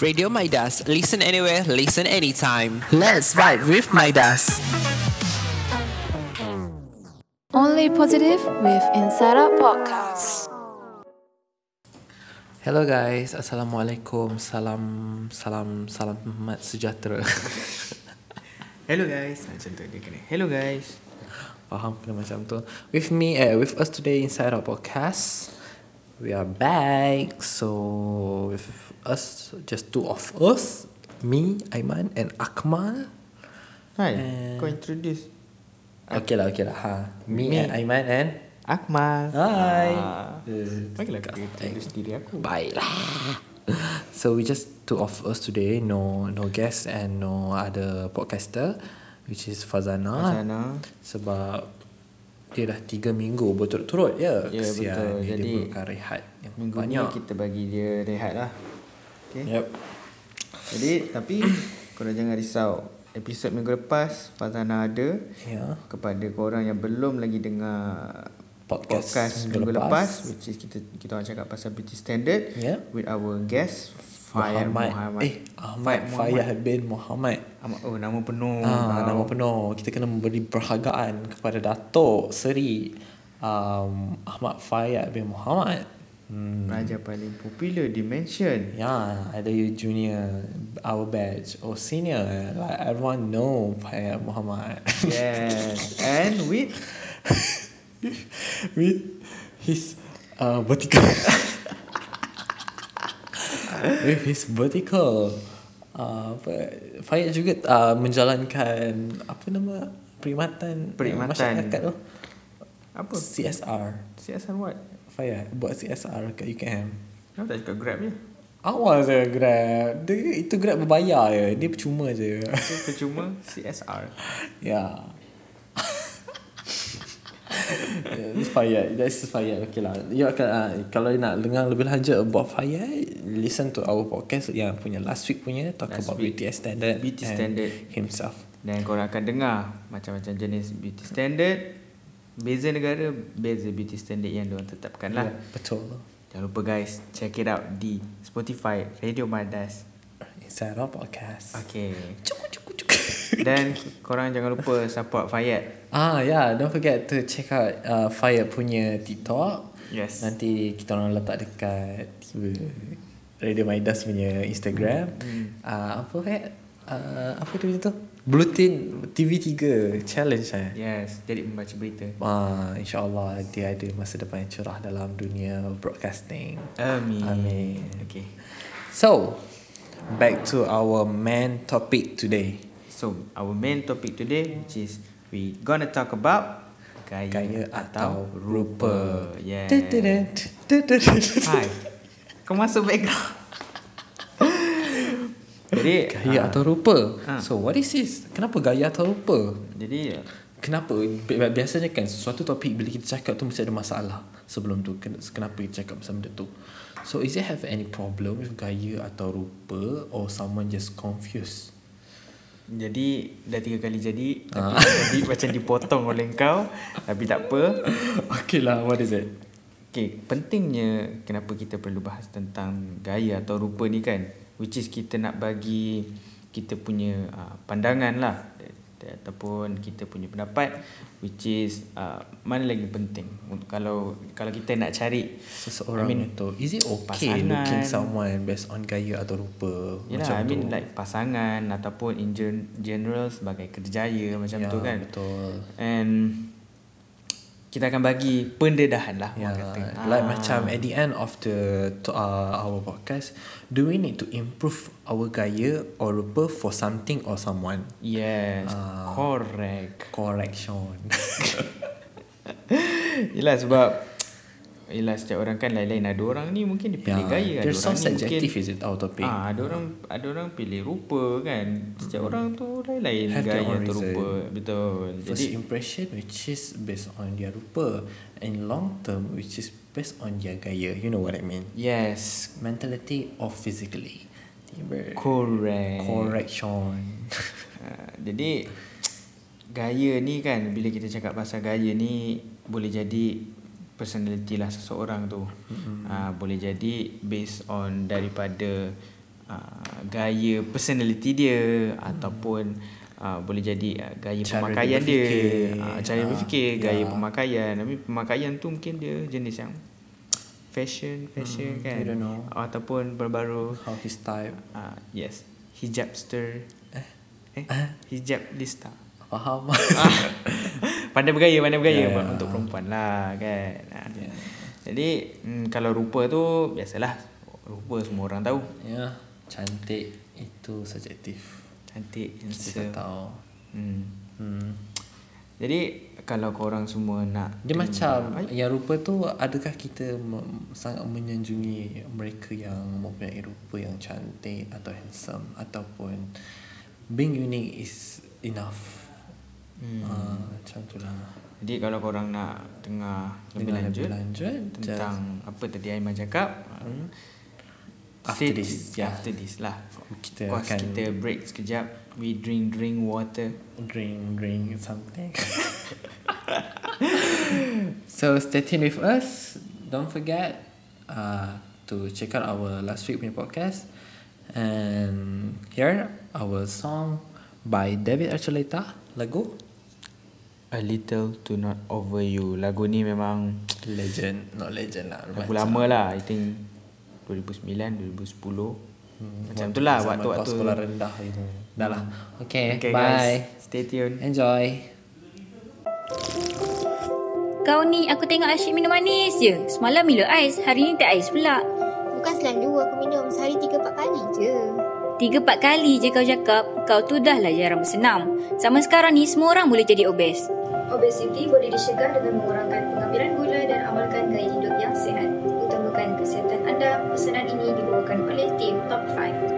Radio Midas. Listen anywhere, listen anytime. Let's vibe with Midas. Only positive with Inside Out Podcast. Hello guys, Assalamualaikum. Salam, salam, salam mat sejahtera. Hello guys Macam tu dia kena Hello guys Faham kena macam tu. With me, eh, with us today inside our podcast, we are back. So with us, just two of us, me, Aiman, and Akmal. Eh. Kau introduce Okay lah, okay lah. Ha. Me, Me. and Aiman and Akmal Hai. ah. Uh, Bagilah aku introduce diri aku Baiklah. So we just two of us today, no no guest and no other podcaster, which is Fazana. Sana Sebab dia dah tiga minggu berturut-turut ya. Ya, Kesian betul. Dia, Jadi, dia perlukan rehat yang Minggu banyak. ni kita bagi dia rehat lah Okay Yep. Jadi tapi Korang jangan risau Episod minggu lepas Fazana ada Ya. Kepada korang yang belum lagi dengar Podcast podcast minggu minggu lepas. lepas, which is kita kita orang cakap pasal beauty standard Ya. with our guest Fayad Muhammad. Muhammad. Eh, Ahmad Fayyah bin Muhammad. Ahmad. Oh, nama penuh. Ah, nama penuh. Kita kena memberi perhargaan kepada Datuk Seri um, Ahmad Fayyad bin Muhammad. Hmm. Raja paling popular dimension. Ya, ada you junior, our batch, or senior. Like everyone know Fayyad Muhammad. Yes. And with With his uh, vertical. With his vertical. Uh, apa, Fayyad juga uh, menjalankan apa nama perkhidmatan Perkhidmatan. masyarakat tu. apa? CSR. CSR what? Fayyad buat CSR kat UKM. Kenapa tak cakap Grab je? Awal je Grab. Dia, itu Grab berbayar je. Dia percuma je. Percuma CSR. ya. It's Fayyad. That's Fayyad. Okay lah. You akan, uh, kalau nak dengar lebih lanjut about Fayyad, listen to our podcast yang punya last week punya talk Last about week. BTS standard BT and standard. himself. Dan korang akan dengar macam-macam jenis beauty standard. Beza negara, beza beauty standard yang diorang tetapkan lah. Ya, betul. Jangan lupa guys, check it out di Spotify, Radio Madas. Inside our podcast. Okay. Cukup, cukup, cukup. Dan korang jangan lupa support Fayad. Ah yeah, don't forget to check out uh, Fire punya TikTok. Yes. Nanti kita orang letak dekat tiba Radio Midas punya Instagram. Hmm. Uh, apa Fayad? Uh, apa dia tu? Bluetin TV3 challenge eh. Yes, jadi membaca berita. Ah, InsyaAllah dia ada masa depan yang cerah dalam dunia broadcasting. Amin. Amin. Okay. So, back to our main topic today. So, our main topic today which is we gonna talk about gaya, Gaya atau rupa. Tududun, tududun. Hai. Kau masuk background. jadi Gaya ah, atau rupa. Ah. So what is this? Kenapa gaya atau rupa? Jadi Kenapa? Bi- Biasanya kan suatu topik bila kita cakap tu mesti ada masalah sebelum tu. Ken- Kenapa kita cakap pasal benda tu? So is it have any problem with gaya atau rupa or someone just confused? Jadi dah tiga kali jadi Ah. tapi tadi macam dipotong oleh kau tapi tak apa. okay lah, what is it? Okay, pentingnya kenapa kita perlu bahas tentang gaya atau rupa ni kan which is kita nak bagi kita punya uh, pandangan lah ataupun kita punya pendapat which is uh, mana lagi penting kalau kalau kita nak cari Seseorang I mean, itu Is it okay pasangan. looking someone based on gaya atau rupa? Yalah, I mean tu? like pasangan ataupun in gen- general sebagai kerjaya macam Ya, tu kan. betul. And kita akan bagi pendedahan lah Yeah, orang kata. like Ah. macam at the end of the uh, our podcast, do we need to improve our gaya or rupa for something or someone? Yes, Ah. correct. Correction. Yelah sebab Yelah setiap orang kan lain-lain Ada orang ni mungkin dia pilih yeah, gaya Ada there's some orang ni subjective mungkin is it our topic? ah, Ada orang ada orang pilih rupa kan Setiap orang tu lain-lain Have gaya atau reason. rupa Betul First Jadi impression which is based on their rupa and long term which is based on their gaya. You know what I mean? Yes Mentality or physically. Tiba. Correct Correction. Ah, Jadi Gaya ni kan Bila kita cakap pasal gaya ni Boleh jadi Personality lah seseorang tu mm-hmm. uh, Boleh jadi Based on daripada uh, gaya personality dia hmm. ataupun uh, boleh jadi uh, gaya Cara pemakaian dia dia, uh, cara Ah, berfikir, gaya ya. pemakaian. Tapi pemakaian tu mungkin dia jenis yang fashion, fashion Hmm, kan. I don't know. Ataupun baru-baru How his type. uh, yes, hijabster. Eh? Eh, hijab lista. Faham? pandai bergaya, pandai bergaya Ya, ya. yeah. untuk perempuan lah kan. Ha. Ya. Jadi mm, kalau rupa tu biasalah rupa semua orang tahu. ya, cantik itu subjektif. Cantik, Kita handsome. tahu. Hmm. Hmm. Jadi kalau korang semua nak Dia macam Ai, yang rupa tu adakah kita mem- sangat menyanjungi mereka yang mempunyai rupa yang cantik atau handsome ataupun being unique is enough. Hmm. Ah, macam tu lah. Jadi kalau korang nak dengar lebih Dengar lanjut, lebih lanjut, tentang apa tadi Aiman cakap, Hmm. After this, yeah, ah. after this lah. Kita course akan kita break sekejap. We drink drink water. drink drink something. so stay tuned with us. Don't forget uh, to check out our last week punya podcast and hear our song by David Archuleta lagu A little to not over you. Lagu ni memang legend not legend lah lagu lama lah. I think 2009, 2010. Macam tu lah waktu-waktu. sekolah rendah itu dah lah okay, Okay bye guys, stay tune. enjoy Kau ni aku tengok asyik minum manis je. Semalam Milo ais, hari ni tak ais pula. Bukan selalu aku minum sehari 3-4 kali je. Tiga empat kali je kau cakap, kau tu dah lah jarang bersenam. Sama sekarang ni semua orang boleh jadi obes. Obesiti boleh dicegah dengan mengurangkan pengambilan gula dan amalkan gaya hidup yang sihat. Utamakan kesihatan anda. Pesanan ini dibawakan oleh tim Top 5.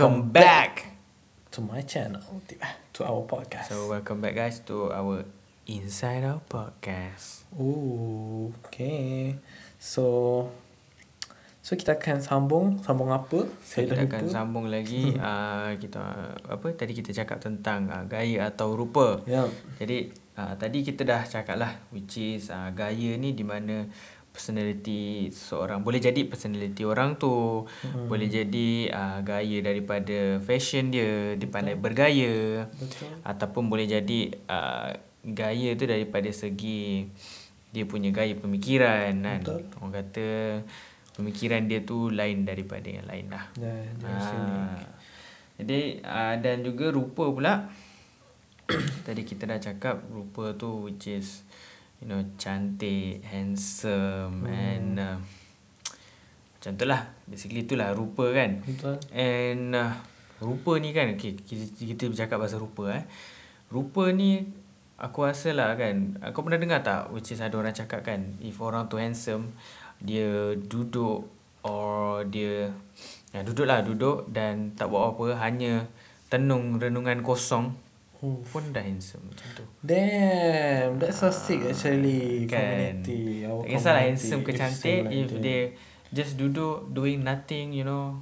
Welcome back. to my channel, to our podcast. So welcome back guys to our Inside Out podcast. Ooh, okay. So, so kita akan sambung, sambung apa? Saya dah kita lupa. akan sambung lagi uh, kita apa tadi kita cakap tentang uh, gaya atau rupa. Ya. Jadi uh, tadi kita dah cakap lah which is uh, gaya ni di mana personality seorang. Boleh jadi personality orang tu. Hmm. boleh jadi uh, gaya daripada fashion dia dia pandai bergaya. Betul. ataupun boleh jadi uh, gaya tu daripada segi dia punya gaya pemikiran kan. Betul. orang kata pemikiran dia tu lain daripada yang lain lah. Ya, dia Ah, jadi uh, dan juga rupa pula. Tadi kita dah cakap rupa tu which is you know cantik handsome hmm. and uh, macam tu lah basically tu lah rupa kan Betul. and uh, rupa ni kan okay, kita, kita bercakap pasal rupa eh rupa ni aku rasa lah kan kau pernah dengar tak which is ada orang cakap kan if orang tu handsome dia duduk or dia ya, duduk lah duduk dan tak buat apa hanya tenung renungan kosong Oh. pun dah handsome macam tu Damn, that's so sick actually. kan Community, our tak kisahlah handsome ke cantik like if they just duduk doing nothing you know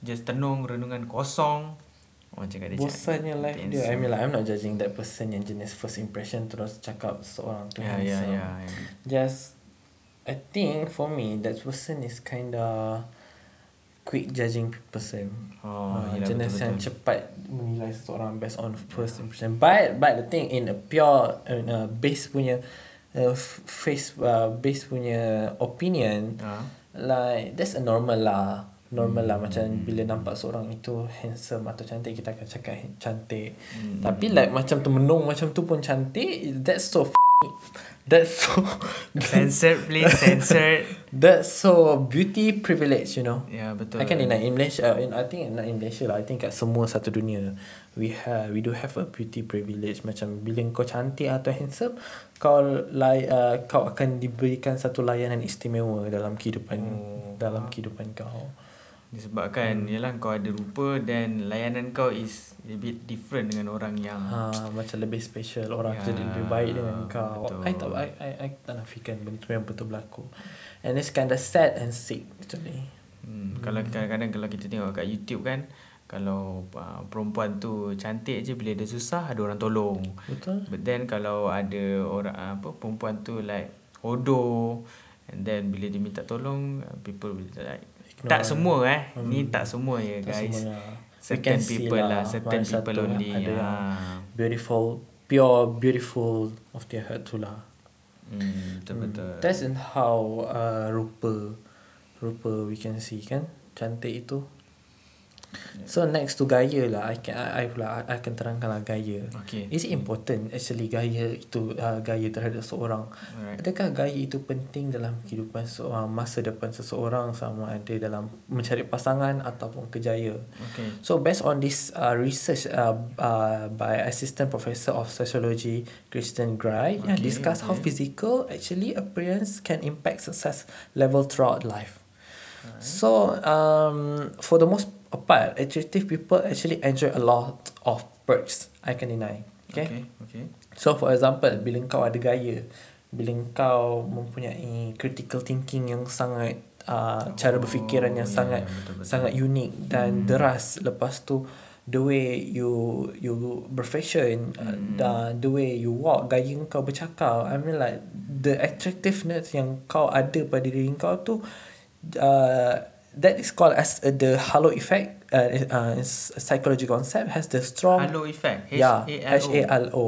just tenung renungan kosong orang cakap dia Bosannya life dia. I handsome. mean like I'm not judging that person yang jenis first impression terus cakap seorang tu ya ya handsome. ya ya. Just, I think for me that person is kinda quick judging person. Oh, Ah, yelah, jenis betul-betul. yang cepat menilai seseorang based on first impression. But but the thing in a pure in a base punya uh, face uh, base punya opinion Ah. like that's a normal lah. Normal lah Hmm. macam bila nampak seorang itu handsome atau cantik kita akan cakap "Hey, cantik. Hmm. Tapi like macam tu menung macam tu pun cantik that's so f- that's so censored please censored that's so beauty privilege you know. ya betul I can deny in Malaysia. In, I think not in Malaysia lah. I think kat semua satu dunia we have we do have a beauty privilege. Macam bila kau cantik atau handsome, kau lay, uh, kau akan diberikan satu layanan istimewa dalam kehidupan Oh. dalam kehidupan kau. Disebabkan hmm. yalah kau ada rupa dan layanan kau is a bit different dengan orang yang Ha, macam lebih special orang Ya, jadi lebih baik dengan kau. betul. I tak I, I, I tak nafikan benda tu yang betul berlaku. And it's kind of sad and sick actually. Hmm, kalau kadang-kadang kalau kita tengok kat YouTube kan kalau uh, perempuan tu cantik je bila dia susah ada orang tolong. Betul? But then kalau ada orang uh, apa perempuan tu like hodoh and then bila dia minta tolong uh, people will like. Tak semua eh. Hmm. Ni tak semua ya Tak guys. semua lah. Certain people lah, lah, certain people only. ada Ah. beautiful pure beautiful of their heart tu lah Hmm, betul betul. that's in how uh, rupa rupa we can see kan cantik itu so next to gaya lah I can I, I pula I akan terangkan lah gaya Okay. is it important actually gaya itu uh, gaya terhadap seorang Alright. adakah gaya itu penting dalam kehidupan seorang masa depan seseorang sama ada dalam mencari pasangan ataupun kejaya Okay. So based on this uh, research uh, uh, by Assistant Professor of Sociology Kristen Gray Okay, discuss how okay. physical actually appearance can impact success level throughout life. So um, for the most part, attractive people actually enjoy a lot of perks. I can deny. Okay. Okay. Okay. So for example, bila kau ada gaya, bila kau mempunyai critical thinking yang sangat uh, cara berfikiran yang ya, sangat betul-betul. sangat unik dan deras. Lepas tu the way you you berfashion uh, dan the way you walk, gaya kau bercakap. I mean like the attractiveness yang kau ada pada diri kau tu uh, that is called as uh, the halo effect. Uh, uh, it's a psychology concept has the strong Halo effect. yeah H A. L O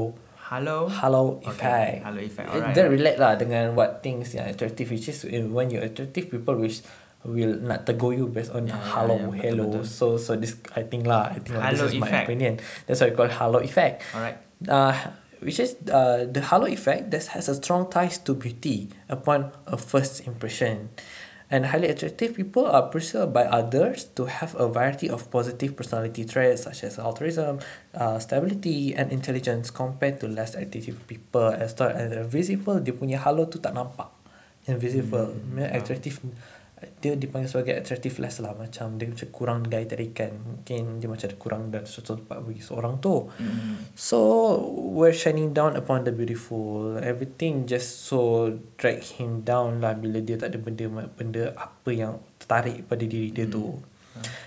Halo. halo Okay, effect. halo effect, It- alright. That relate lah dengan what things yang attractive which is uh, when you attractive people which will not tegur you based on Yeah, halo yeah, yeah, hello. betul-betul. So so this I think lah I think lah, this is my opinion. That's why we call halo effect. Alright. Uh, which is uh, the halo effect that has a strong ties to beauty upon a first impression. And highly attractive people are perceived by others to have a variety of positive personality traits such as altruism, uh, stability, and intelligence compared to less attractive people. As far as visible, dia punya halo tu tak nampak. Invisible. Hmm. Attractive dia dipanggil sebagai attractiveless lah. Macam dia macam kurang gaya tarikan mungkin dia macam ada kurang dan suatu tempat bagi seorang tu. So we're shining down upon the beautiful. Everything just so drag him down lah bila dia tak ada benda benda apa yang tertarik pada diri dia tu.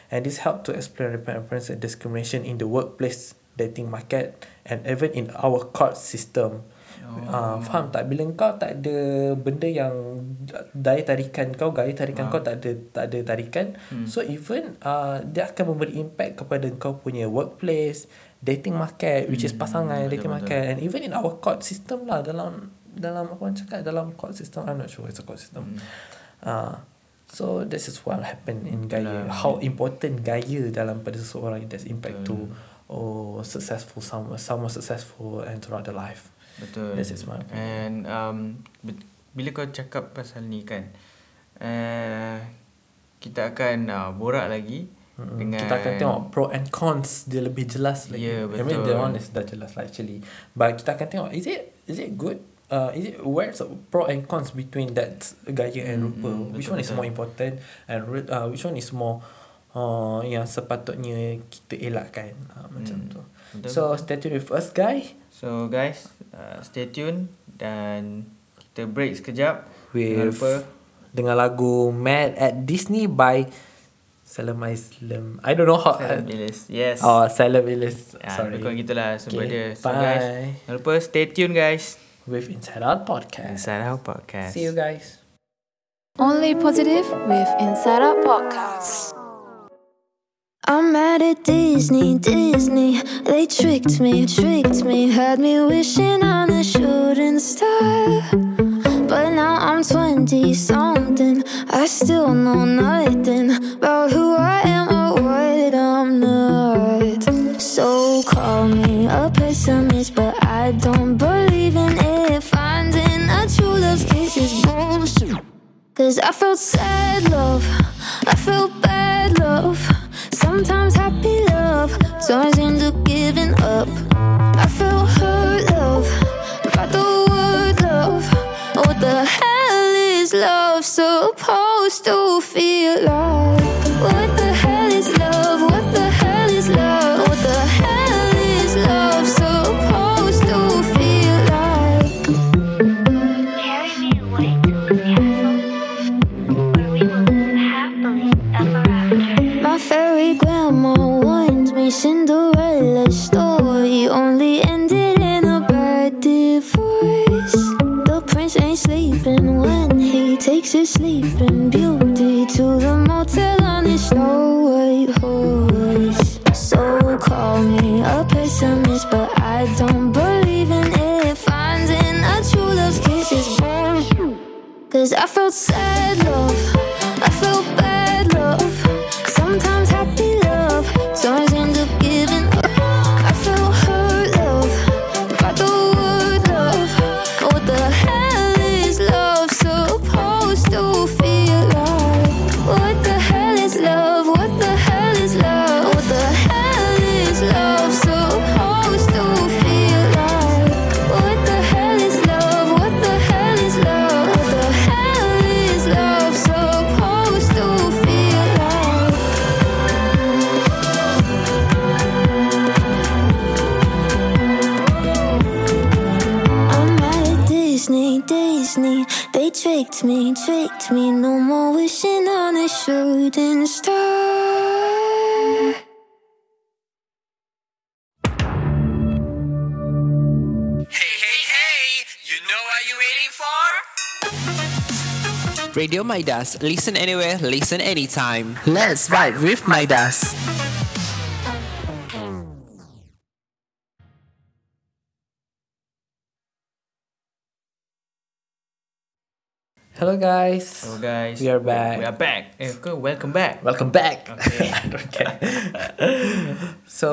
And this help to explain rampant appearance and discrimination in the workplace dating market and even in our court system Oh. Uh, faham tak? Bila kau tak ada benda yang daya tarikan kau gaya tarikan kau tak ada tak ada tarikan hmm. so even uh, dia akan memberi impact kepada kau punya workplace dating market which is pasangan betul, dating betul. market and even in our court system lah dalam dalam apa orang cakap dalam court system I'm not sure it's a court system. Uh, so this is what happen in gaya how important gaya dalam pada seseorang that's impact to oh successful someone someone successful and throughout the life Betul. This is my opinion. And um, bila kau cakap pasal ni kan, uh, kita akan uh, borak lagi Mm-mm. dengan Kita akan tengok pro and cons dia lebih jelas lagi. Ya, I mean betul. the one is dah jelas lah actually. But kita akan tengok is it is it good? Uh, is it where's pro and cons between that gaya and rupa? mm, which betul, one is betul. more important and uh, which one is more uh, yang sepatutnya kita elakkan uh, macam Hmm, tu. betul, so stay tuned with us guys. So guys, uh, stay tune dan kita break sekejap. Jangan with lupa dengan lagu Mad at Disney by Salam Islam. I don't know how. Salam Ilis. Yes. Oh, Salam Ilis. Ya, Sorry. lebih kurang gitulah sebab Okay, dia. So guys, bye. jangan lupa stay tune guys. With Inside Out Podcast. Inside Our Podcast. See you guys. Only positive with Inside Out Podcast. I'm mad at Disney, Disney. They tricked me, tricked me, had me wishing on a shooting star. But now I'm 20 something. I still know nothing about who I am or what I'm not. So call me a pessimist, but I don't believe in it. Finding a true kiss is bullshit. Cause I felt sad love, I felt bad love. Sometimes happy love turns into giving up. I felt hurt love, about the word love. What the hell is love supposed to feel like? Midas. Listen anywhere, listen anytime. Let's vibe with Midas. Hello guys. Hello guys, We are back. We are back. Eh, kau welcome back. Welcome back. Okay. okay. so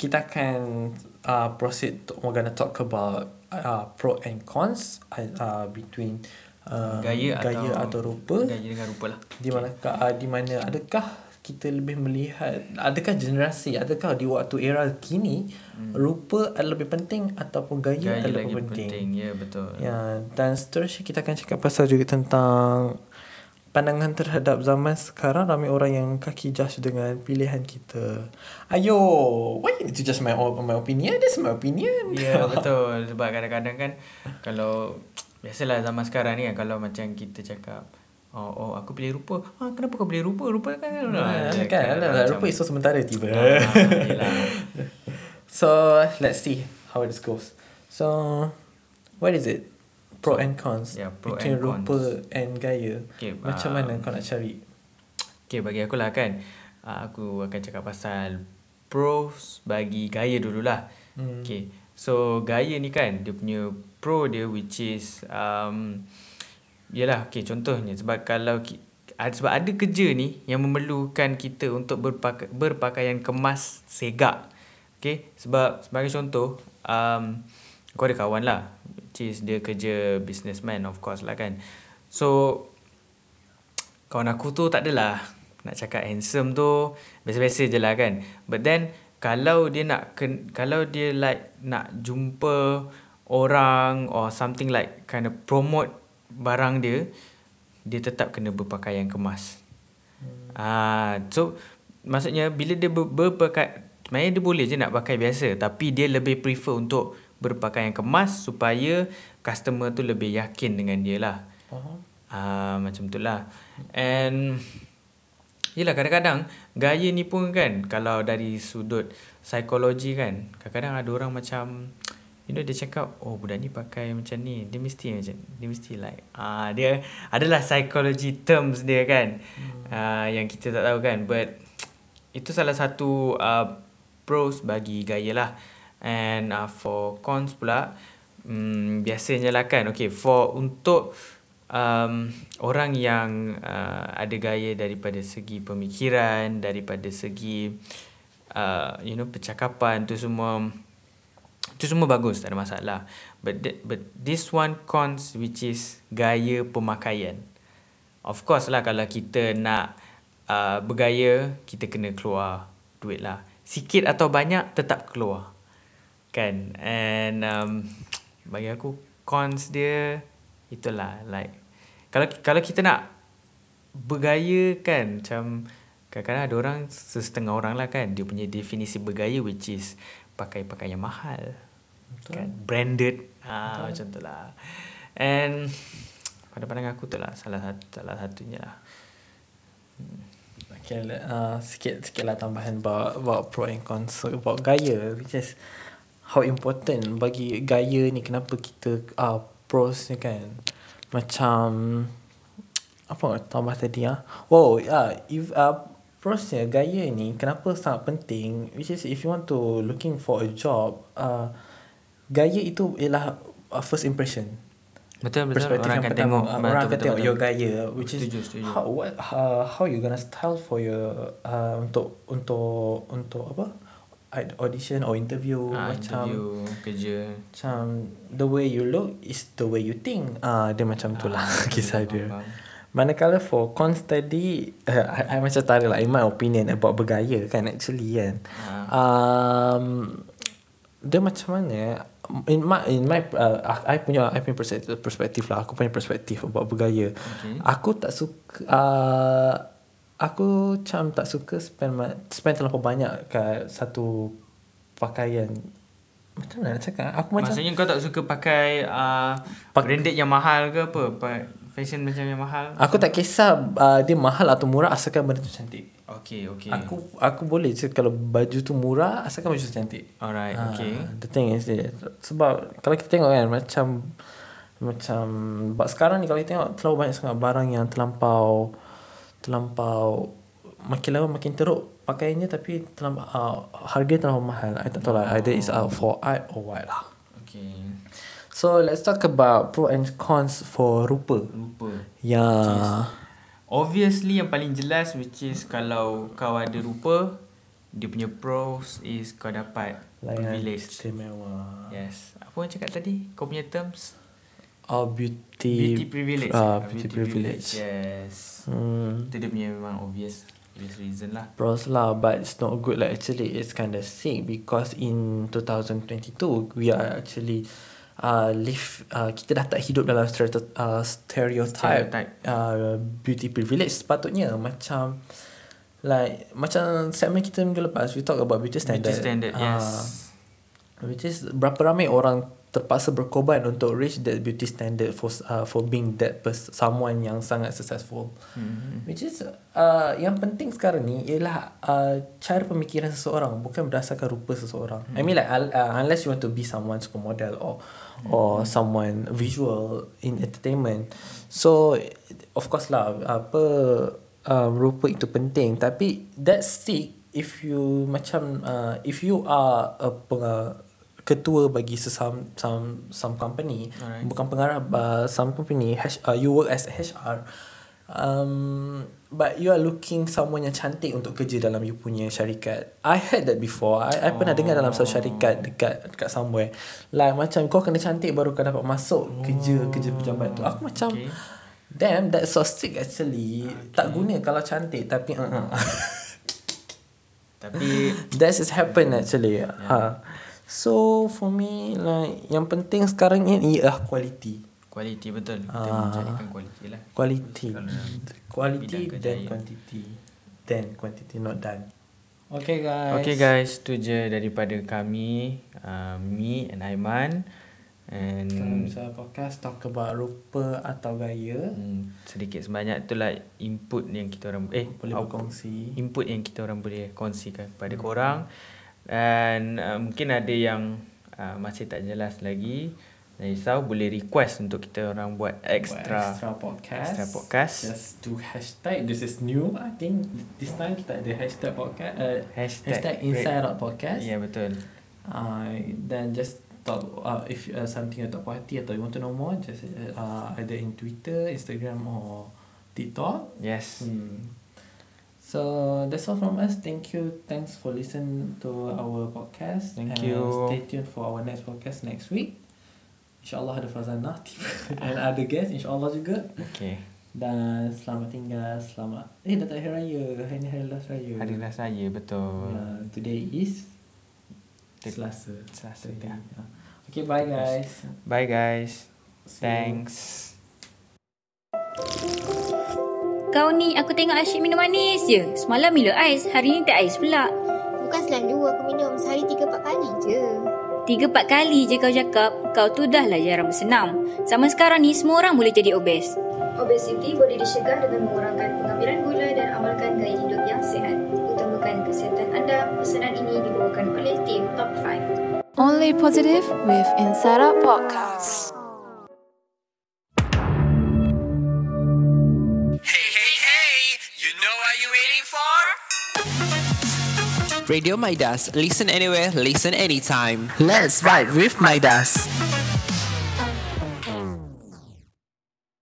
kita akan uh, proceed. To, we're gonna talk about uh, pro and cons uh, between uh, Gaya, gaya atau, atau rupa. Gaya dengan rupa lah. Di mana uh, di mana adakah kita lebih melihat adakah generasi adakah di waktu era kini hmm. rupa adalah lebih penting ataupun gaya, Gaya adalah lebih penting. penting. Ya, betul. Ya, dan seterusnya kita akan cakap pasal juga tentang pandangan terhadap zaman sekarang ramai orang yang kaki judge dengan pilihan kita. Ayo, why you need to just my my opinion? That's my opinion. Ya yeah, betul sebab kadang-kadang kan kalau biasalah zaman sekarang ni kan kalau macam kita cakap Oh, oh aku pilih rupa. Ah, kenapa kau pilih rupa? Rupa kan kan. Ah, kan, lah, rupa isu sementara tiba. Ah, yelah. so, let's see how this goes. So, what is it? Pro and cons Yeah, pro between and cons. rupa and gaya. Okay, Macam uh, mana kau nak cari? Okay bagi aku lah kan uh, Aku akan cakap pasal Pros bagi gaya dululah Hmm. Okay So gaya ni kan Dia punya pro dia which is um, Yelah okay contohnya Sebab kalau ki, ada- Sebab ada kerja ni Yang memerlukan kita Untuk berpaka, berpakaian kemas Segak Okay? Sebab sebagai contoh um, Aku ada kawan lah Which is dia kerja businessman of course lah kan. So kawan aku tu tak adalah nak cakap handsome tu biasa-biasa je lah kan. But then kalau dia nak ken, kalau dia like nak jumpa orang or something like kind of promote barang dia dia tetap kena berpakaian kemas ah so maksudnya bila dia ber, berpakai sebenarnya dia boleh je nak pakai biasa tapi dia lebih prefer untuk berpakaian kemas supaya customer tu lebih yakin dengan dia lah Faham? Ah macam tu lah. And Yelah kadang-kadang Gaya ni pun kan Kalau dari sudut Psikologi kan Kadang-kadang ada orang macam You know dia cakap Oh budak ni pakai macam ni. Dia mesti macam Dia mesti like ah Dia adalah psychology terms dia kan. Hmm. uh, Yang kita tak tahu kan But Itu salah satu uh, Pros bagi gaya lah. And uh, for cons pula um, Biasanya lah kan Okay for untuk um, orang yang uh, ada gaya daripada segi pemikiran, daripada segi uh, you know percakapan tu semua tu semua bagus tak ada masalah. But that, but this one cons which is gaya pemakaian. Of course lah kalau kita nak uh, bergaya kita kena keluar duit lah. Sikit atau banyak tetap keluar. Kan? And um, bagi aku cons dia itulah like kalau kalau kita nak bergaya kan macam kadang-kadang ada orang sesetengah orang lah kan dia punya definisi bergaya which is pakai pakaian mahal. Betul. kan? Branded. Ah macam tu lah. And pada pandangan aku tu lah salah satu salah satunya lah. Okay, uh, sikit sikit lah tambahan about, about pro and cons about gaya which is how important bagi gaya ni kenapa kita uh, pros ni kan macam apa tambah tadi ah? Oh yeah if uh, prosnya gaya ni kenapa sangat penting? Which is if you want to looking for a job uh, gaya itu ialah uh, first impression. Betul betul. Perspektif orang akan pertama. tengok. Uh, betul, orang akan betul, tengok betul. your gaya which Setuju, is setuju. how what uh, how you gonna style for your uh, untuk untuk untuk apa audition or interview ah, macam interview kerja macam the way you look is the way you think ah dia macam tu lah Ah, kisah dia faham. manakala for cons tadi uh, I, I macam tarik lah in my opinion about bergaya kan actually kan Ah. um, dia macam mana in my in my uh, I punya I punya perspektif, perspektif lah aku punya perspektif about bergaya Okay. aku tak suka uh, aku macam tak suka spend ma- spend terlalu banyak kat satu pakaian macam mana nak cakap aku macam Maksudnya kau tak suka pakai uh, Pak- branded yang mahal ke apa? Pa- fashion macam yang mahal? aku tak kisah uh, dia mahal atau murah asalkan benda tu cantik Okay, okay. aku aku boleh je kalau baju tu murah asalkan baju tu cantik Alright, Ah, okay. The thing is Sebab Kalau kita tengok kan Macam Macam Sebab sekarang ni Kalau kita tengok Terlalu banyak sangat barang yang terlampau Terlampau Makin lama makin teruk Pakaiannya tapi terlampau uh, Harga terlalu mahal I tak tahu lah Either it's uh, for art or what lah Okay. So let's talk about Pro and cons for rupa Lupa. Ya Obviously yang paling jelas which is kalau kau ada rupa, dia punya pros is kau dapat Layanan privilege. istimewa Yes. Apa yang cakap tadi? Kau punya terms? Oh beauty Beauty privilege. Ah, Ah, Beauty, privilege, Yes. Hmm Itu dia punya memang obvious. Obvious reason lah. pros lah but it's not good like actually it's kind of sick because in 2022 we are actually uh, live uh, kita dah tak hidup dalam stereotype, uh, stereotype, Stereotype. Uh, beauty privilege sepatutnya macam like macam segmen kita minggu lepas we talk about beauty standard. Beauty standard, yes. Which is berapa ramai orang terpaksa berkorban untuk reach that beauty standard for uh, for being that person, someone yang sangat successful. Mm-hmm. Which is uh, yang penting sekarang ni ialah uh, cara pemikiran seseorang bukan berdasarkan rupa seseorang. Mm-hmm. I mean like uh, unless you want to be someone supermodel or mm-hmm. or someone visual in entertainment. So of course lah apa um, rupa itu penting tapi that's stick if you macam uh, if you are a peng- ketua bagi some some some company Alright. bukan pengarah uh, some company H, uh, you work as HR um, but you are looking someone yang cantik untuk kerja dalam you punya syarikat I heard that before I, I pernah dengar dalam satu syarikat dekat dekat somewhere like macam kau kena cantik baru kau dapat masuk kerja kerja pejabat tu aku macam Okay. Damn, that's so sick actually. Okay. Tak guna kalau cantik tapi uh, uh. Tapi That has happened actually. Yeah. Ha. So for me like yang penting sekarang ni ialah quality. Quality betul. Kita Ah. mencarikan quality lah. Quality. Kalau Quality kerjaya. quantity. Then quantity not done. Okay guys. Okay guys, tu je daripada kami, uh, me and Aiman. Dalam And saya podcast talk about rupa atau gaya. hmm, sedikit sebanyak itulah input yang kita orang eh Boleh berkongsi. input yang kita orang boleh kongsikan kepada hmm. korang dan uh, mungkin ada yang uh, masih tak jelas lagi jangan risau boleh request untuk kita orang buat extra extra podcast. extra podcast. Just do hashtag. This is new. I think this time kita ada hashtag podcast. Uh, Hashtag hashtag inside out podcast. ya yeah, betul Uh, then just talk uh, if uh, something you tak puas hati atau you want to know more just uh, either in Twitter, Instagram or TikTok. yes Hmm. So that's all from us. Thank you. Thanks for listening to our podcast. Thank And you. Stay tuned for our next podcast next week. InsyaAllah ada Fazana and other guests. InsyaAllah juga. okay Dan selamat tinggal. Selamat. Eh dah tak hari raya. Hari ni hari last raya. hari lah saya betul Yeah, today is Tek- Selasa. Selasa, ya. Yeah. Okay, bye guys. bye guys See you. Kau ni aku tengok asyik minum manis je. Semalam Milo ais, hari ni tak ais pula. Bukan selalu aku minum sehari 3-4 kali je. Tiga empat kali je kau cakap, kau tu dah lah jarang bersenam. Sama sekarang ni semua orang boleh jadi obes. Obesiti boleh dicegah dengan mengurangkan pengambilan gula dan amalkan gaya hidup yang sihat. Utamakan kesihatan anda. Pesanan ini dibawakan oleh tim Top 5. Only positive with Inside Out Podcast. Radio Midas. Listen anywhere, listen anytime. Let's vibe with Midas.